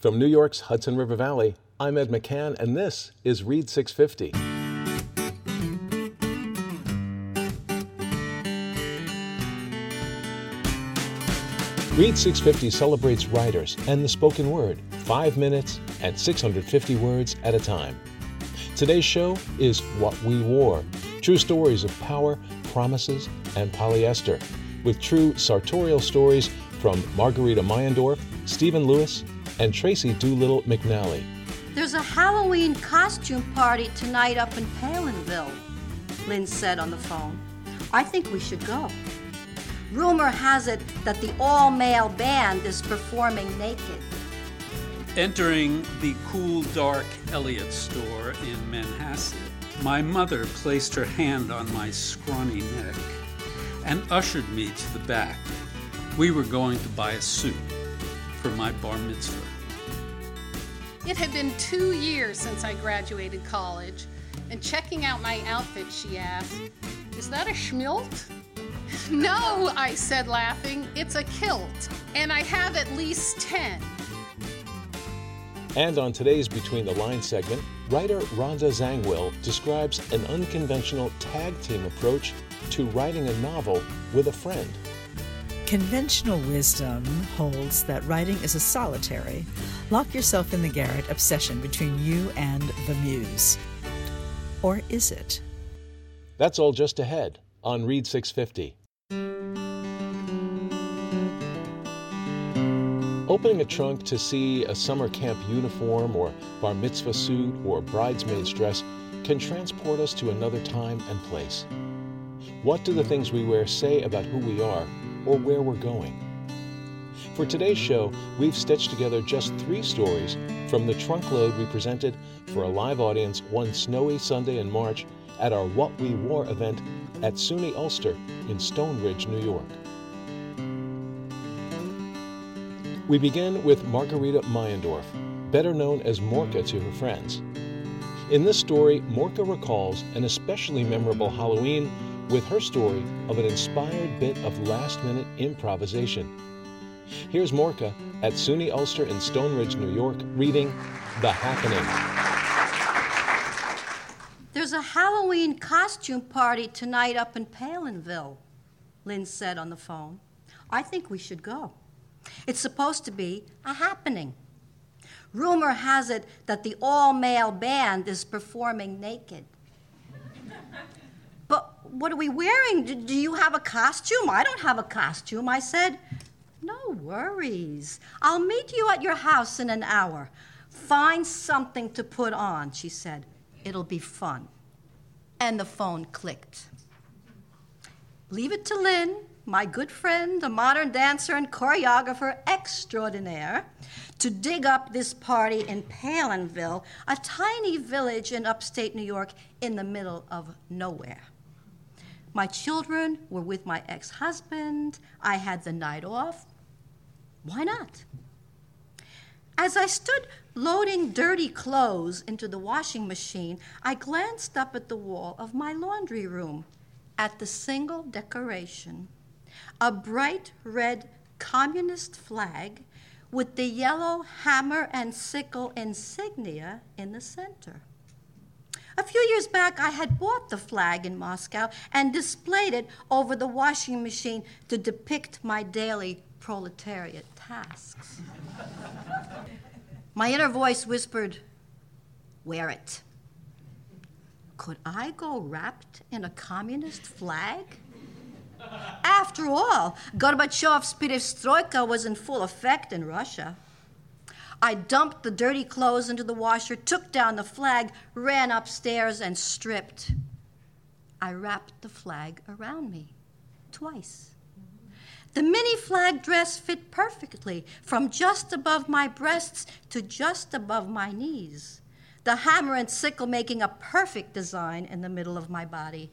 From New York's Hudson River Valley, I'm Ed McCann, and this is Read 650. Read 650 celebrates writers and the spoken word, five minutes and 650 words at a time. Today's show is What We Wore true stories of power, promises, and polyester, with true sartorial stories from Margarita Meyendorff, Stephen Lewis, and Tracy Doolittle McNally. There's a Halloween costume party tonight up in Palenville, Lynn said on the phone. I think we should go. Rumor has it that the all male band is performing naked. Entering the cool, dark Elliott store in Manhasset, my mother placed her hand on my scrawny neck and ushered me to the back. We were going to buy a suit for my bar mitzvah. It had been two years since I graduated college, and checking out my outfit, she asked, Is that a schmilt? no, I said, laughing, it's a kilt, and I have at least 10. And on today's Between the Lines segment, writer Rhonda Zangwill describes an unconventional tag team approach to writing a novel with a friend. Conventional wisdom holds that writing is a solitary, lock yourself in the garret obsession between you and the muse. Or is it? That's all just ahead on Read 650. Opening a trunk to see a summer camp uniform or bar mitzvah suit or bridesmaid's dress can transport us to another time and place. What do the things we wear say about who we are or where we're going? For today's show, we've stitched together just three stories from the trunk load we presented for a live audience one snowy Sunday in March at our What We Wore event at SUNY Ulster in Stone Ridge, New York. We begin with Margarita Meyendorff, better known as Morka to her friends. In this story, Morka recalls an especially memorable Halloween with her story of an inspired bit of last minute improvisation. Here's Morka at SUNY Ulster in Stone Ridge, New York, reading The Happening. There's a Halloween costume party tonight up in Palenville, Lynn said on the phone. I think we should go. It's supposed to be a happening. Rumor has it that the all male band is performing naked. What are we wearing? Do, do you have a costume? I don't have a costume. I said, No worries. I'll meet you at your house in an hour. Find something to put on, she said. It'll be fun. And the phone clicked. Leave it to Lynn my good friend, a modern dancer and choreographer extraordinaire, to dig up this party in Palenville, a tiny village in upstate New York in the middle of nowhere. My children were with my ex husband. I had the night off. Why not? As I stood loading dirty clothes into the washing machine, I glanced up at the wall of my laundry room at the single decoration a bright red communist flag with the yellow hammer and sickle insignia in the center. A few years back, I had bought the flag in Moscow and displayed it over the washing machine to depict my daily proletariat tasks. my inner voice whispered, Wear it. Could I go wrapped in a communist flag? After all, Gorbachev's perestroika was in full effect in Russia. I dumped the dirty clothes into the washer, took down the flag, ran upstairs, and stripped. I wrapped the flag around me twice. The mini flag dress fit perfectly from just above my breasts to just above my knees, the hammer and sickle making a perfect design in the middle of my body.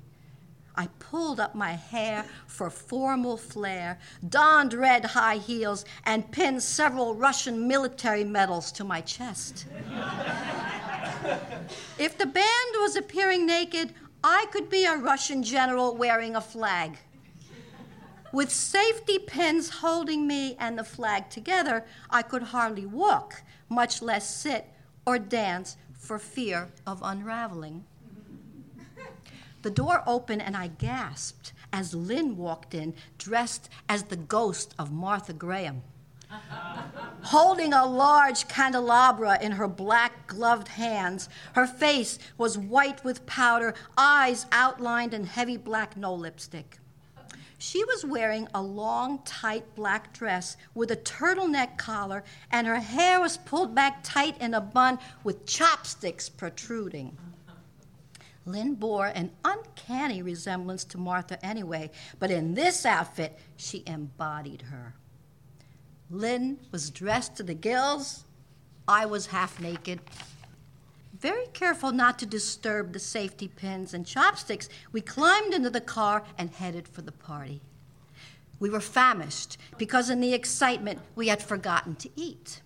I pulled up my hair for formal flair, donned red high heels, and pinned several Russian military medals to my chest. if the band was appearing naked, I could be a Russian general wearing a flag. With safety pins holding me and the flag together, I could hardly walk, much less sit or dance for fear of unraveling. The door opened and I gasped as Lynn walked in, dressed as the ghost of Martha Graham. Holding a large candelabra in her black gloved hands, her face was white with powder, eyes outlined in heavy black no lipstick. She was wearing a long, tight black dress with a turtleneck collar, and her hair was pulled back tight in a bun with chopsticks protruding. Lynn bore an uncanny resemblance to Martha anyway, but in this outfit, she embodied her. Lynn was dressed to the gills. I was half naked. Very careful not to disturb the safety pins and chopsticks, we climbed into the car and headed for the party. We were famished because, in the excitement, we had forgotten to eat.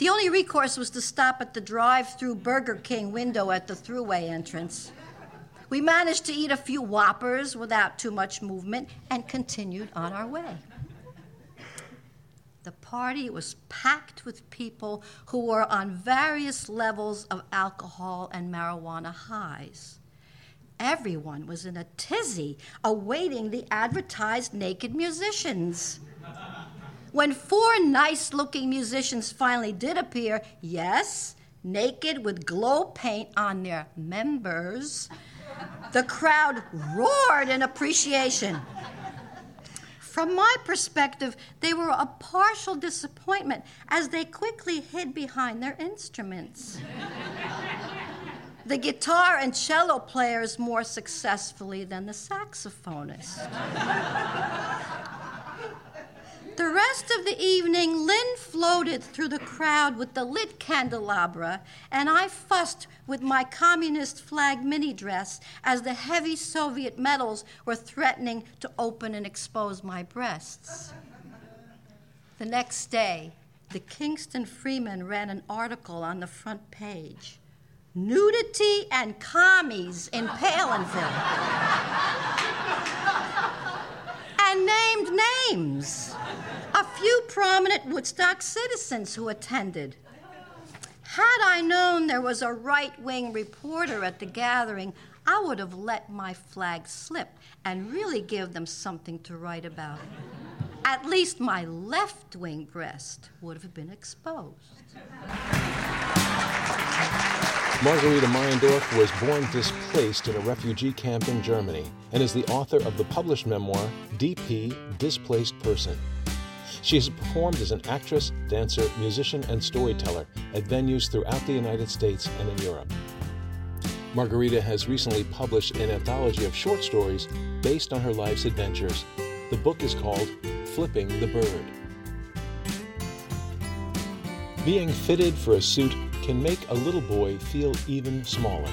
The only recourse was to stop at the drive through Burger King window at the thruway entrance. We managed to eat a few whoppers without too much movement and continued on our way. The party was packed with people who were on various levels of alcohol and marijuana highs. Everyone was in a tizzy, awaiting the advertised naked musicians. When four nice looking musicians finally did appear, yes, naked with glow paint on their members, the crowd roared in appreciation. From my perspective, they were a partial disappointment as they quickly hid behind their instruments. the guitar and cello players more successfully than the saxophonist. The rest of the evening, Lynn floated through the crowd with the lit candelabra, and I fussed with my communist flag mini dress as the heavy Soviet medals were threatening to open and expose my breasts. The next day, the Kingston Freeman ran an article on the front page Nudity and Commies in Palenville. And named names a few prominent Woodstock citizens who attended. Had I known there was a right wing reporter at the gathering, I would have let my flag slip and really give them something to write about. At least my left wing breast would have been exposed. Margarita Meyendorff was born displaced in a refugee camp in Germany and is the author of the published memoir, DP Displaced Person. She has performed as an actress, dancer, musician, and storyteller at venues throughout the United States and in Europe. Margarita has recently published an anthology of short stories based on her life's adventures. The book is called Flipping the Bird. Being fitted for a suit can make a little boy feel even smaller,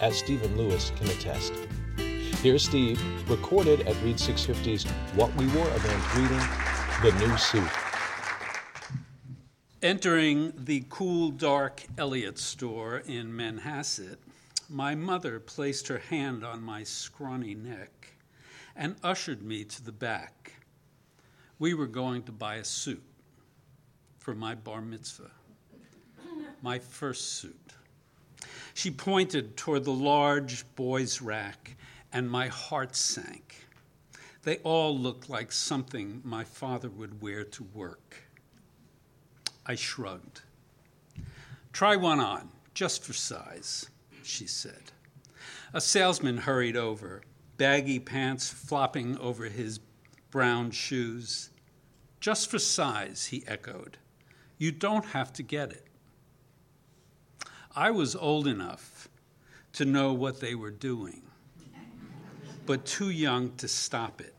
as Stephen Lewis can attest. Here's Steve, recorded at Read 650's What We Wore event reading the new suit. Entering the cool, dark Elliott store in Manhasset, my mother placed her hand on my scrawny neck and ushered me to the back. We were going to buy a suit for my bar mitzvah, my first suit. She pointed toward the large boys' rack, and my heart sank. They all looked like something my father would wear to work. I shrugged. Try one on, just for size, she said. A salesman hurried over, baggy pants flopping over his brown shoes. Just for size, he echoed. You don't have to get it. I was old enough to know what they were doing but too young to stop it.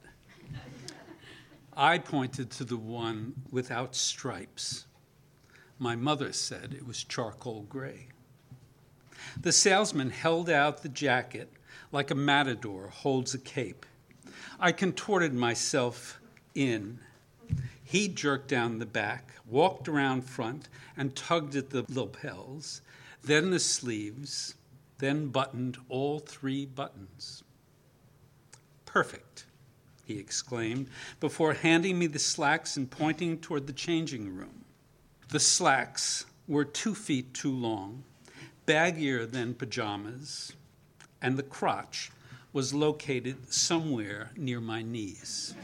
I pointed to the one without stripes. My mother said it was charcoal gray. The salesman held out the jacket like a matador holds a cape. I contorted myself in. He jerked down the back, walked around front, and tugged at the lapels, then the sleeves, then buttoned all three buttons. Perfect, he exclaimed, before handing me the slacks and pointing toward the changing room. The slacks were two feet too long, baggier than pajamas, and the crotch was located somewhere near my knees.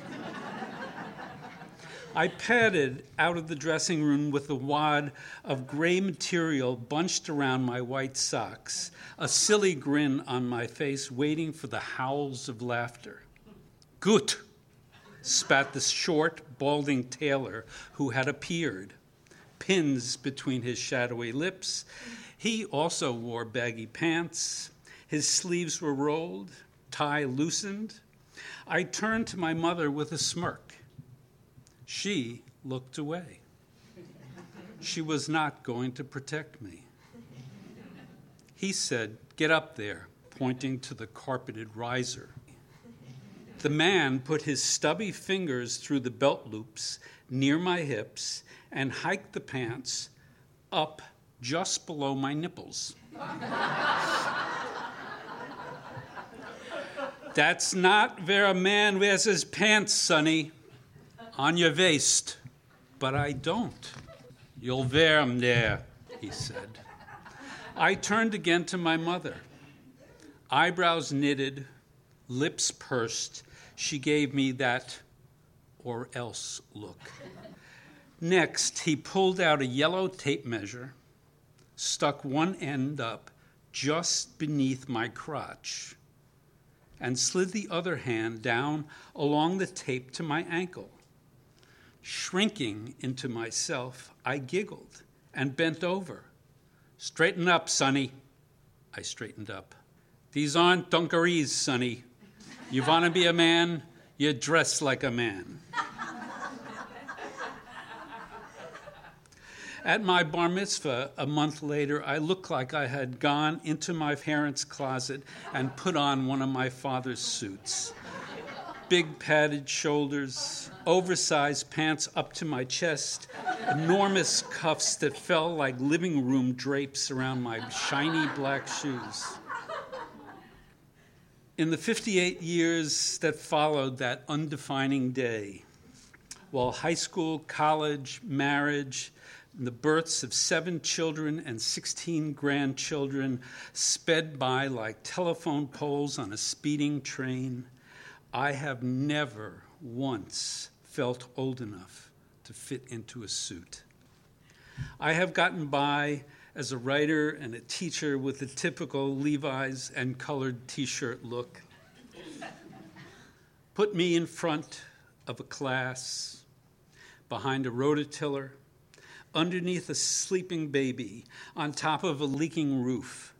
I padded out of the dressing room with a wad of gray material bunched around my white socks, a silly grin on my face, waiting for the howls of laughter. Gut, spat the short, balding tailor who had appeared, pins between his shadowy lips. He also wore baggy pants. His sleeves were rolled, tie loosened. I turned to my mother with a smirk. She looked away. She was not going to protect me. He said, Get up there, pointing to the carpeted riser. The man put his stubby fingers through the belt loops near my hips and hiked the pants up just below my nipples. That's not where a man wears his pants, Sonny on your waist, but I don't. You'll wear 'em there, he said. I turned again to my mother. Eyebrows knitted, lips pursed, she gave me that or else look. Next, he pulled out a yellow tape measure, stuck one end up just beneath my crotch, and slid the other hand down along the tape to my ankle. Shrinking into myself, I giggled and bent over. Straighten up, Sonny. I straightened up. These aren't dungarees, Sonny. You want to be a man, you dress like a man. At my bar mitzvah a month later, I looked like I had gone into my parents' closet and put on one of my father's suits. Big padded shoulders, oversized pants up to my chest, enormous cuffs that fell like living room drapes around my shiny black shoes. In the 58 years that followed that undefining day, while high school, college, marriage, and the births of seven children and 16 grandchildren sped by like telephone poles on a speeding train, I have never once felt old enough to fit into a suit. I have gotten by as a writer and a teacher with the typical Levi's and colored t shirt look. Put me in front of a class, behind a rototiller, underneath a sleeping baby, on top of a leaking roof,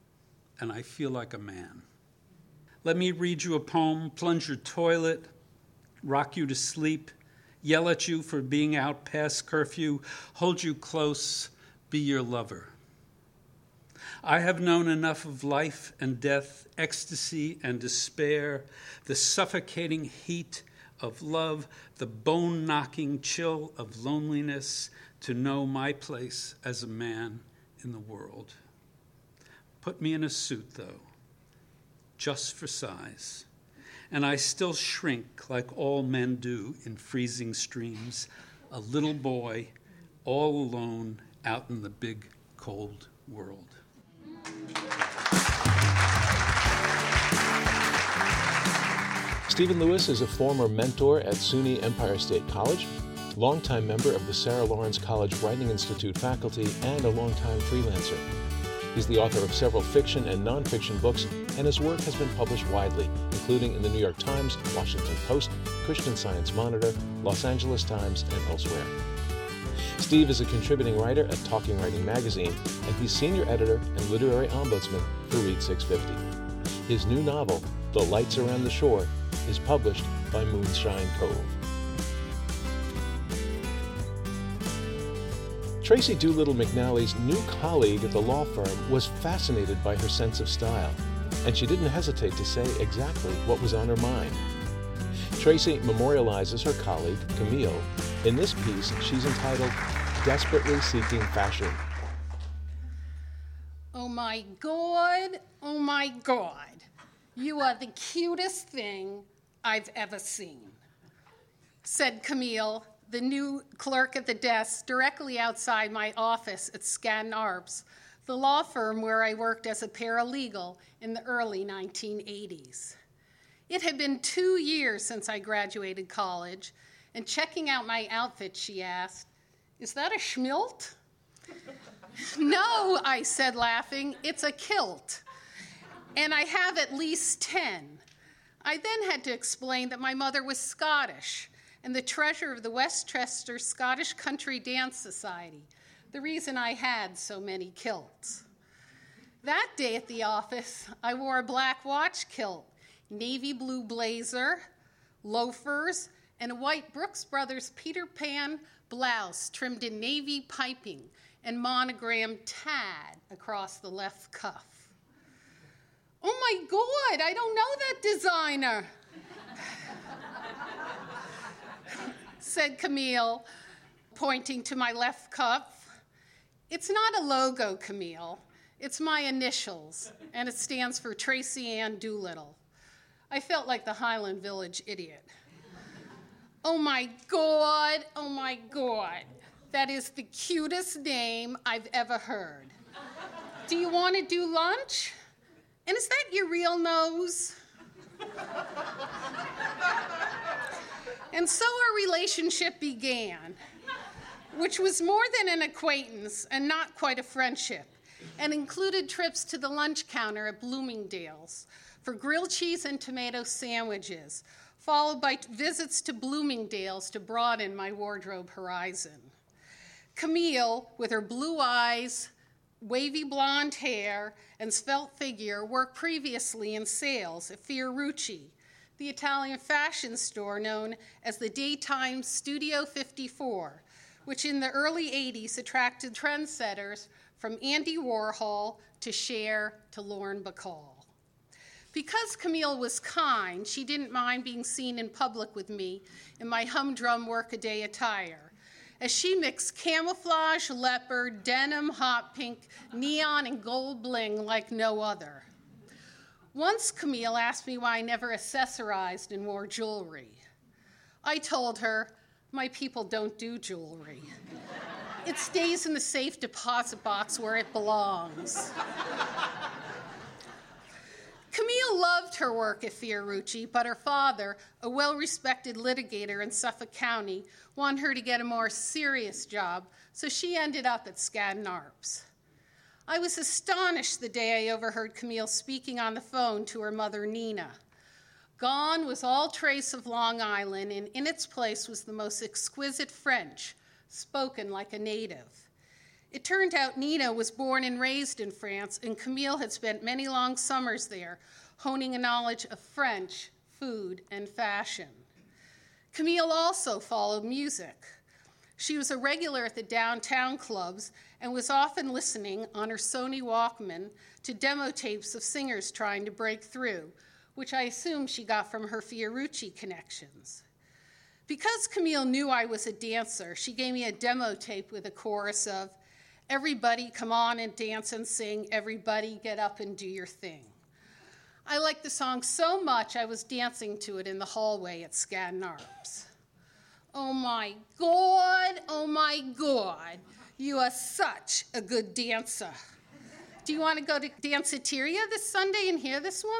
and I feel like a man. Let me read you a poem, plunge your toilet, rock you to sleep, yell at you for being out past curfew, hold you close, be your lover. I have known enough of life and death, ecstasy and despair, the suffocating heat of love, the bone knocking chill of loneliness to know my place as a man in the world. Put me in a suit, though, just for size and I still shrink like all men do in freezing streams, a little boy all alone out in the big cold world. Stephen Lewis is a former mentor at SUNY Empire State College, longtime member of the Sarah Lawrence College Writing Institute faculty, and a longtime freelancer. He's the author of several fiction and nonfiction books, and his work has been published widely, including in the New York Times, Washington Post, Christian Science Monitor, Los Angeles Times, and elsewhere. Steve is a contributing writer at Talking Writing Magazine, and he's senior editor and literary ombudsman for Read 650. His new novel, The Lights Around the Shore, is published by Moonshine Cove. Tracy Doolittle McNally's new colleague at the law firm was fascinated by her sense of style, and she didn't hesitate to say exactly what was on her mind. Tracy memorializes her colleague, Camille, in this piece she's entitled Desperately Seeking Fashion. Oh my God, oh my God. You are the cutest thing I've ever seen. said Camille, the new clerk at the desk directly outside my office at Skadden Arps, the law firm where I worked as a paralegal in the early 1980s. It had been two years since I graduated college, and checking out my outfit, she asked, Is that a schmilt? no, I said, laughing, it's a kilt. And I have at least 10. I then had to explain that my mother was Scottish and the treasurer of the Westchester Scottish Country Dance Society, the reason I had so many kilts. That day at the office, I wore a black watch kilt, navy blue blazer, loafers, and a white Brooks Brothers Peter Pan blouse trimmed in navy piping and monogrammed TAD across the left cuff. Oh my God, I don't know that designer, said Camille, pointing to my left cuff. It's not a logo, Camille. It's my initials, and it stands for Tracy Ann Doolittle. I felt like the Highland Village idiot. Oh my God, oh my God. That is the cutest name I've ever heard. Do you want to do lunch? And is that your real nose? And so our relationship began, which was more than an acquaintance and not quite a friendship, and included trips to the lunch counter at Bloomingdale's for grilled cheese and tomato sandwiches, followed by visits to Bloomingdale's to broaden my wardrobe horizon. Camille, with her blue eyes, wavy blonde hair, and svelte figure, worked previously in sales at Fiorucci, the Italian fashion store known as the Daytime Studio 54, which in the early 80s attracted trendsetters from Andy Warhol to Cher to Lauren Bacall. Because Camille was kind, she didn't mind being seen in public with me in my humdrum workaday attire as she mixed camouflage, leopard, denim, hot pink, neon, and gold bling like no other. Once Camille asked me why I never accessorized and wore jewelry. I told her, My people don't do jewelry. It stays in the safe deposit box where it belongs. Camille loved her work at Fiorucci, but her father, a well respected litigator in Suffolk County, wanted her to get a more serious job, so she ended up at Skadden Arps. I was astonished the day I overheard Camille speaking on the phone to her mother, Nina. Gone was all trace of Long Island, and in its place was the most exquisite French, spoken like a native. It turned out Nina was born and raised in France, and Camille had spent many long summers there, honing a knowledge of French, food, and fashion. Camille also followed music. She was a regular at the downtown clubs and was often listening on her Sony Walkman to demo tapes of singers trying to break through, which I assume she got from her Fiorucci connections. Because Camille knew I was a dancer, she gave me a demo tape with a chorus of, Everybody come on and dance and sing. Everybody get up and do your thing. I liked the song so much I was dancing to it in the hallway at Skadden Arps. Oh my God, oh my God, you are such a good dancer. Do you want to go to Danceteria this Sunday and hear this woman?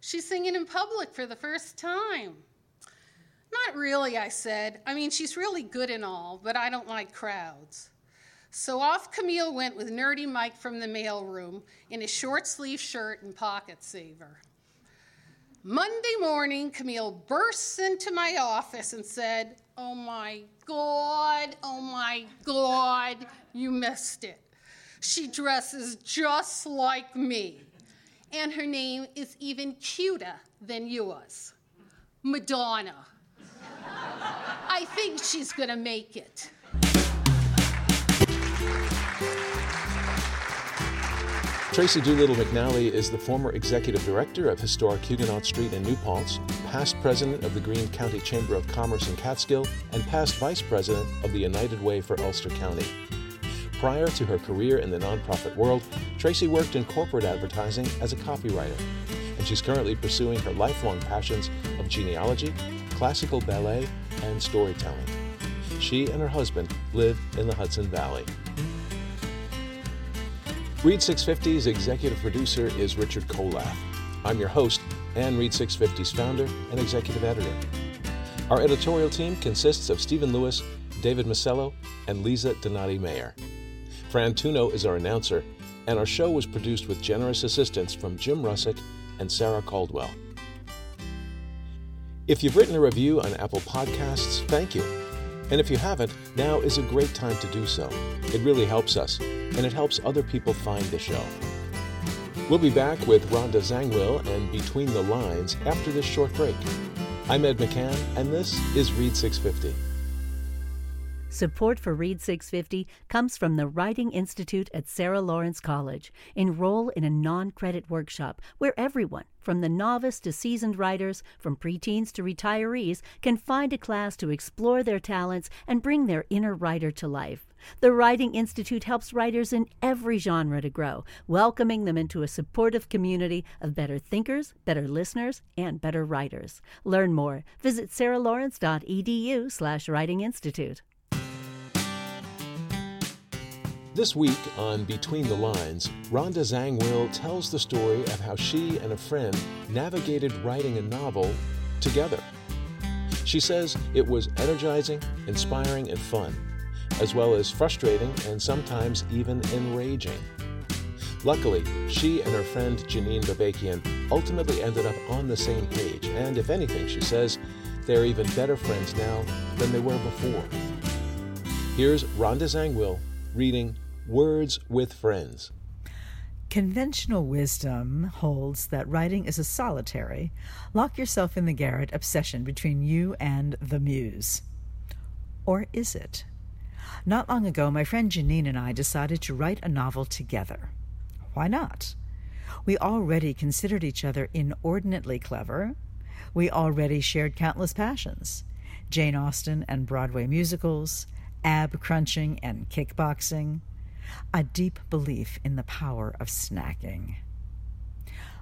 She's singing in public for the first time. Not really, I said. I mean, she's really good and all, but I don't like crowds. So off Camille went with Nerdy Mike from the mailroom in his short sleeve shirt and pocket saver. Monday morning, Camille bursts into my office and said, Oh my God, oh my God, you missed it. She dresses just like me. And her name is even cuter than yours Madonna. I think she's gonna make it. Tracy Doolittle McNally is the former executive director of historic Huguenot Street in New Paltz, past president of the Greene County Chamber of Commerce in Catskill, and past vice president of the United Way for Ulster County. Prior to her career in the nonprofit world, Tracy worked in corporate advertising as a copywriter, and she's currently pursuing her lifelong passions of genealogy, classical ballet, and storytelling. She and her husband live in the Hudson Valley. Read 650's executive producer is Richard Kolath. I'm your host and Read 650's founder and executive editor. Our editorial team consists of Stephen Lewis, David Masello, and Lisa Donati Mayer. Fran Tuno is our announcer, and our show was produced with generous assistance from Jim Russick and Sarah Caldwell. If you've written a review on Apple Podcasts, thank you. And if you haven't, now is a great time to do so. It really helps us, and it helps other people find the show. We'll be back with Rhonda Zangwill and Between the Lines after this short break. I'm Ed McCann, and this is Read 650. Support for Read 650 comes from the Writing Institute at Sarah Lawrence College. Enroll in a non credit workshop where everyone, from the novice to seasoned writers, from preteens to retirees, can find a class to explore their talents and bring their inner writer to life. The Writing Institute helps writers in every genre to grow, welcoming them into a supportive community of better thinkers, better listeners, and better writers. Learn more. Visit sarahlawrence.edu slash. This week on Between the Lines, Rhonda Zangwill tells the story of how she and a friend navigated writing a novel together. She says it was energizing, inspiring, and fun, as well as frustrating and sometimes even enraging. Luckily, she and her friend Janine Babakian ultimately ended up on the same page, and if anything, she says, they're even better friends now than they were before. Here's Rhonda Zangwill reading Words with Friends. Conventional wisdom holds that writing is a solitary, lock yourself in the garret obsession between you and the muse. Or is it? Not long ago, my friend Janine and I decided to write a novel together. Why not? We already considered each other inordinately clever. We already shared countless passions Jane Austen and Broadway musicals, ab crunching and kickboxing, a deep belief in the power of snacking.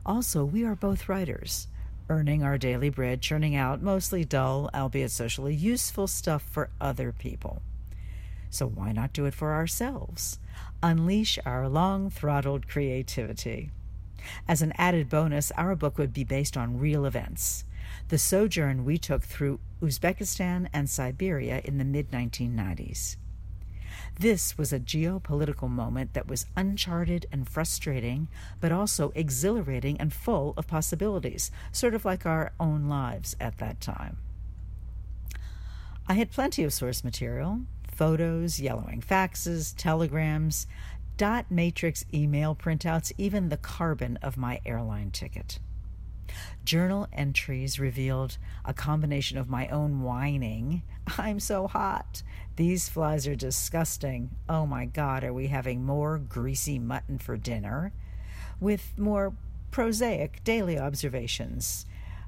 Also, we are both writers, earning our daily bread, churning out mostly dull, albeit socially useful stuff for other people. So why not do it for ourselves? Unleash our long throttled creativity. As an added bonus, our book would be based on real events. The sojourn we took through Uzbekistan and Siberia in the mid 1990s. This was a geopolitical moment that was uncharted and frustrating, but also exhilarating and full of possibilities, sort of like our own lives at that time. I had plenty of source material photos, yellowing faxes, telegrams, dot matrix email printouts, even the carbon of my airline ticket. Journal entries revealed a combination of my own whining, I'm so hot, these flies are disgusting, oh my God, are we having more greasy mutton for dinner, with more prosaic daily observations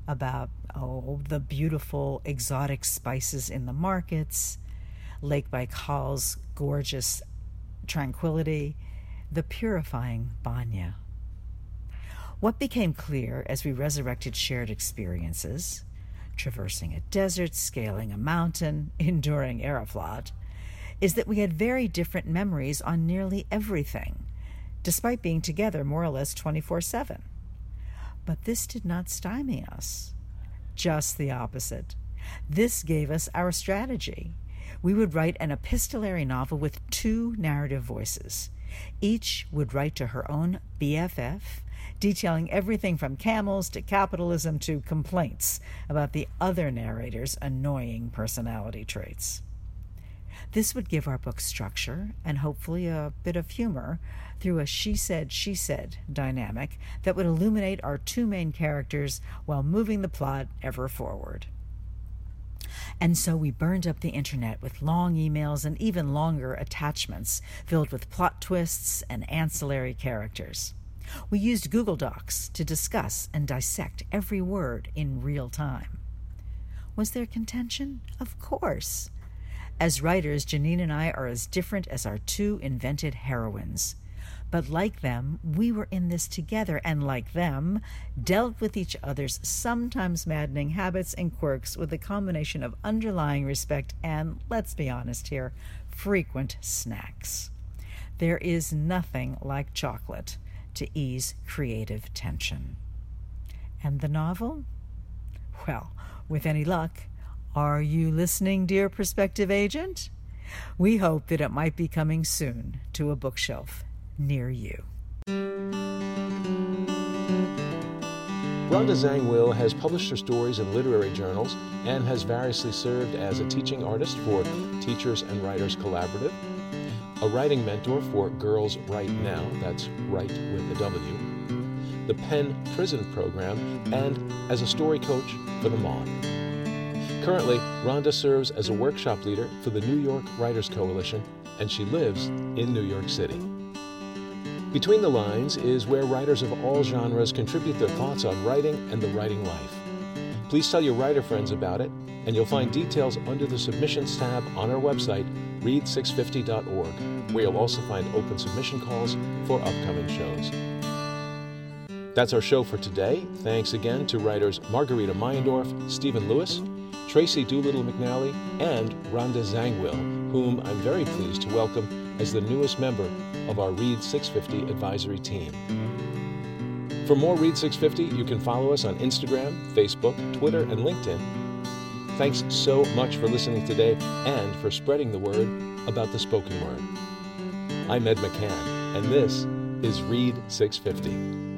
about, oh, the beautiful exotic spices in the markets, Lake Baikal's gorgeous tranquility, the purifying banya. What became clear as we resurrected shared experiences, traversing a desert, scaling a mountain, enduring Aeroflot, is that we had very different memories on nearly everything, despite being together more or less 24 7. But this did not stymie us. Just the opposite. This gave us our strategy we would write an epistolary novel with two narrative voices. Each would write to her own BFF, detailing everything from camels to capitalism to complaints about the other narrator's annoying personality traits. This would give our book structure and hopefully a bit of humor through a she said, she said dynamic that would illuminate our two main characters while moving the plot ever forward. And so we burned up the internet with long emails and even longer attachments filled with plot twists and ancillary characters. We used Google Docs to discuss and dissect every word in real time. Was there contention? Of course. As writers, Janine and I are as different as our two invented heroines. But like them, we were in this together, and like them, dealt with each other's sometimes maddening habits and quirks with a combination of underlying respect and, let's be honest here, frequent snacks. There is nothing like chocolate to ease creative tension. And the novel? Well, with any luck, are you listening, dear prospective agent? We hope that it might be coming soon to a bookshelf near you. Rhonda Zangwill has published her stories in literary journals and has variously served as a teaching artist for Teachers and Writers Collaborative, a writing mentor for Girls Write Now, that's right with the W, the PEN Prison Program, and as a story coach for the Moth. Currently, Rhonda serves as a workshop leader for the New York Writers Coalition, and she lives in New York City. Between the Lines is where writers of all genres contribute their thoughts on writing and the writing life. Please tell your writer friends about it, and you'll find details under the Submissions tab on our website, read650.org, where you'll also find open submission calls for upcoming shows. That's our show for today. Thanks again to writers Margarita Meyendorff, Stephen Lewis, Tracy Doolittle McNally, and Rhonda Zangwill, whom I'm very pleased to welcome as the newest member of our Read 650 advisory team. For more Read 650, you can follow us on Instagram, Facebook, Twitter, and LinkedIn. Thanks so much for listening today and for spreading the word about the spoken word. I'm Ed McCann, and this is Read 650.